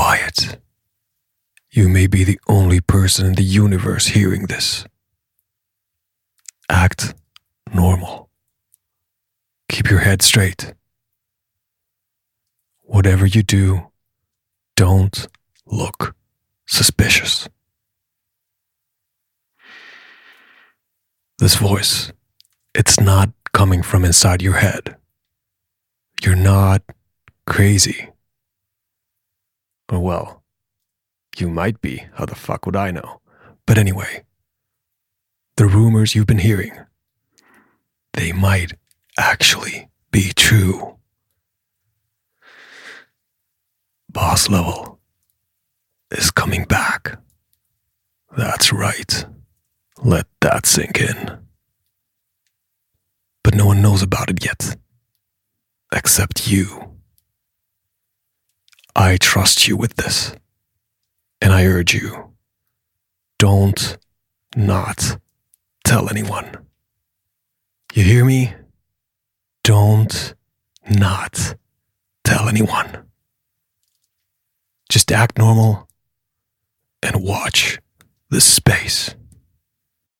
quiet. You may be the only person in the universe hearing this. Act normal. Keep your head straight. Whatever you do, don't look suspicious. This voice, it's not coming from inside your head. You're not crazy. Well, you might be. How the fuck would I know? But anyway, the rumors you've been hearing, they might actually be true. Boss level is coming back. That's right. Let that sink in. But no one knows about it yet. Except you. I trust you with this. And I urge you don't not tell anyone. You hear me? Don't not tell anyone. Just act normal and watch the space.